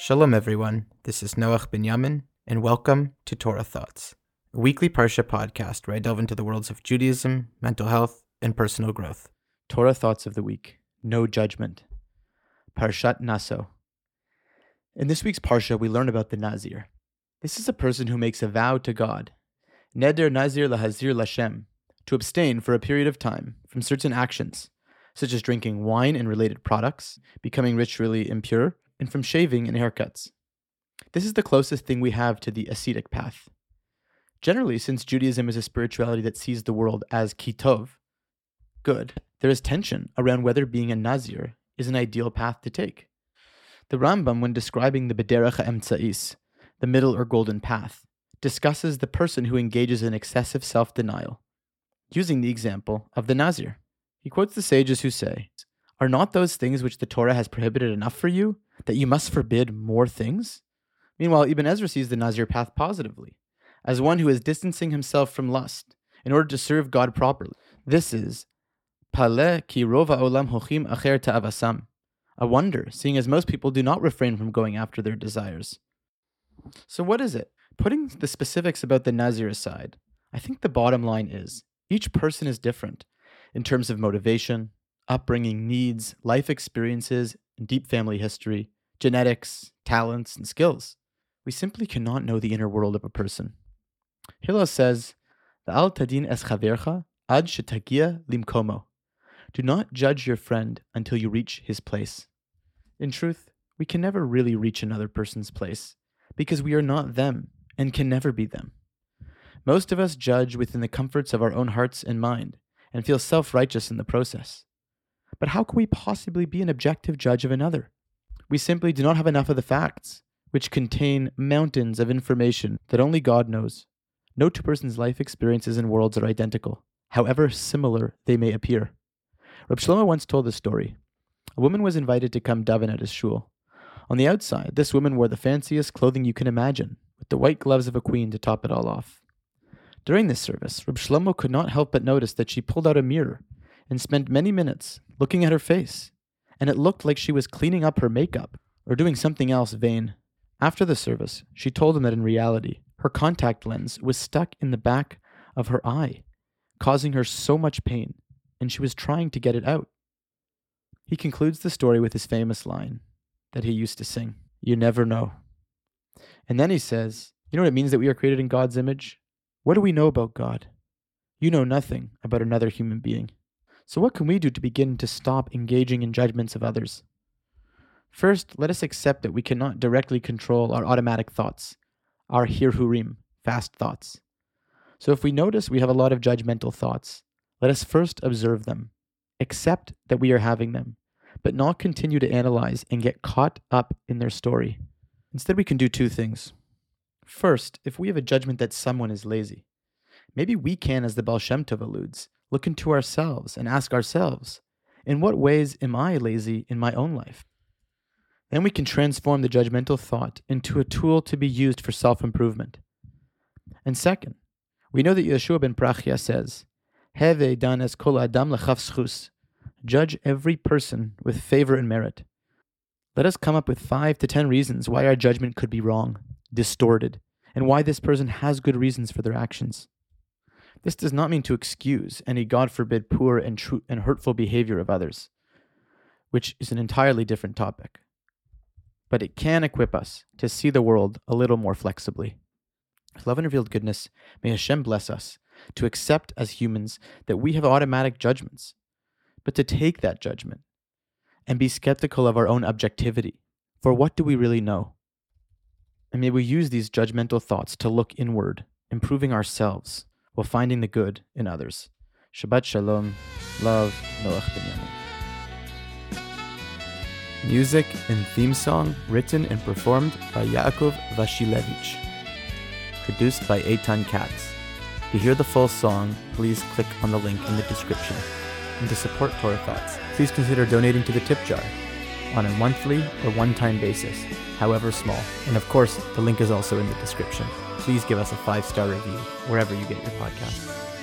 Shalom, everyone. This is Noach Binyamin, and welcome to Torah Thoughts, a weekly Parsha podcast where I delve into the worlds of Judaism, mental health, and personal growth. Torah Thoughts of the Week No Judgment. Parshat Naso. In this week's Parsha, we learn about the Nazir. This is a person who makes a vow to God, Neder Nazir Lahazir Lashem, to abstain for a period of time from certain actions, such as drinking wine and related products, becoming ritually impure, and from shaving and haircuts. This is the closest thing we have to the ascetic path. Generally, since Judaism is a spirituality that sees the world as kitov, good, there is tension around whether being a Nazir is an ideal path to take. The Rambam, when describing the Bederach Emtsa'is, the middle or golden path, discusses the person who engages in excessive self denial, using the example of the Nazir. He quotes the sages who say, Are not those things which the Torah has prohibited enough for you, that you must forbid more things? Meanwhile, Ibn Ezra sees the Nazir path positively, as one who is distancing himself from lust in order to serve God properly. This is Pale ki rova olam hochim acher ta'avasam, a wonder, seeing as most people do not refrain from going after their desires. So, what is it? Putting the specifics about the Nazir aside, I think the bottom line is each person is different in terms of motivation, upbringing, needs, life experiences, and deep family history, genetics, talents, and skills. We simply cannot know the inner world of a person. Hillel says, Al tadin es chavercha ad shetagia limkomo. Do not judge your friend until you reach his place. In truth, we can never really reach another person's place because we are not them and can never be them. Most of us judge within the comforts of our own hearts and mind and feel self righteous in the process. But how can we possibly be an objective judge of another? We simply do not have enough of the facts, which contain mountains of information that only God knows. No two persons' life experiences and worlds are identical, however similar they may appear. Reb Shlomo once told this story. A woman was invited to come daven at his shul. On the outside, this woman wore the fanciest clothing you can imagine, with the white gloves of a queen to top it all off. During this service, Reb Shlomo could not help but notice that she pulled out a mirror and spent many minutes looking at her face, and it looked like she was cleaning up her makeup or doing something else vain. After the service, she told him that in reality, her contact lens was stuck in the back of her eye, causing her so much pain, and she was trying to get it out. He concludes the story with his famous line that he used to sing You never know. And then he says, You know what it means that we are created in God's image? What do we know about God? You know nothing about another human being. So, what can we do to begin to stop engaging in judgments of others? First, let us accept that we cannot directly control our automatic thoughts, our hirhurim, fast thoughts. So, if we notice we have a lot of judgmental thoughts, let us first observe them, accept that we are having them, but not continue to analyze and get caught up in their story. Instead, we can do two things. First, if we have a judgment that someone is lazy, maybe we can, as the Baal Shem Tov alludes, look into ourselves and ask ourselves, in what ways am I lazy in my own life? Then we can transform the judgmental thought into a tool to be used for self improvement. And second, we know that Yeshua ben Prachia says, Heve dan es kol adam judge every person with favor and merit. Let us come up with five to ten reasons why our judgment could be wrong, distorted, and why this person has good reasons for their actions. This does not mean to excuse any, God forbid, poor and, true and hurtful behavior of others, which is an entirely different topic. But it can equip us to see the world a little more flexibly. With love and revealed goodness, may Hashem bless us to accept as humans that we have automatic judgments, but to take that judgment and be skeptical of our own objectivity. For what do we really know? And may we use these judgmental thoughts to look inward, improving ourselves while finding the good in others. Shabbat Shalom. Love, Noach Benyamin. Music and theme song written and performed by Yaakov Wasilewicz. Produced by Eitan Katz. To hear the full song, please click on the link in the description. And to support Torah Thoughts, please consider donating to the tip jar on a monthly or one time basis, however small. And of course, the link is also in the description. Please give us a five star review wherever you get your podcasts.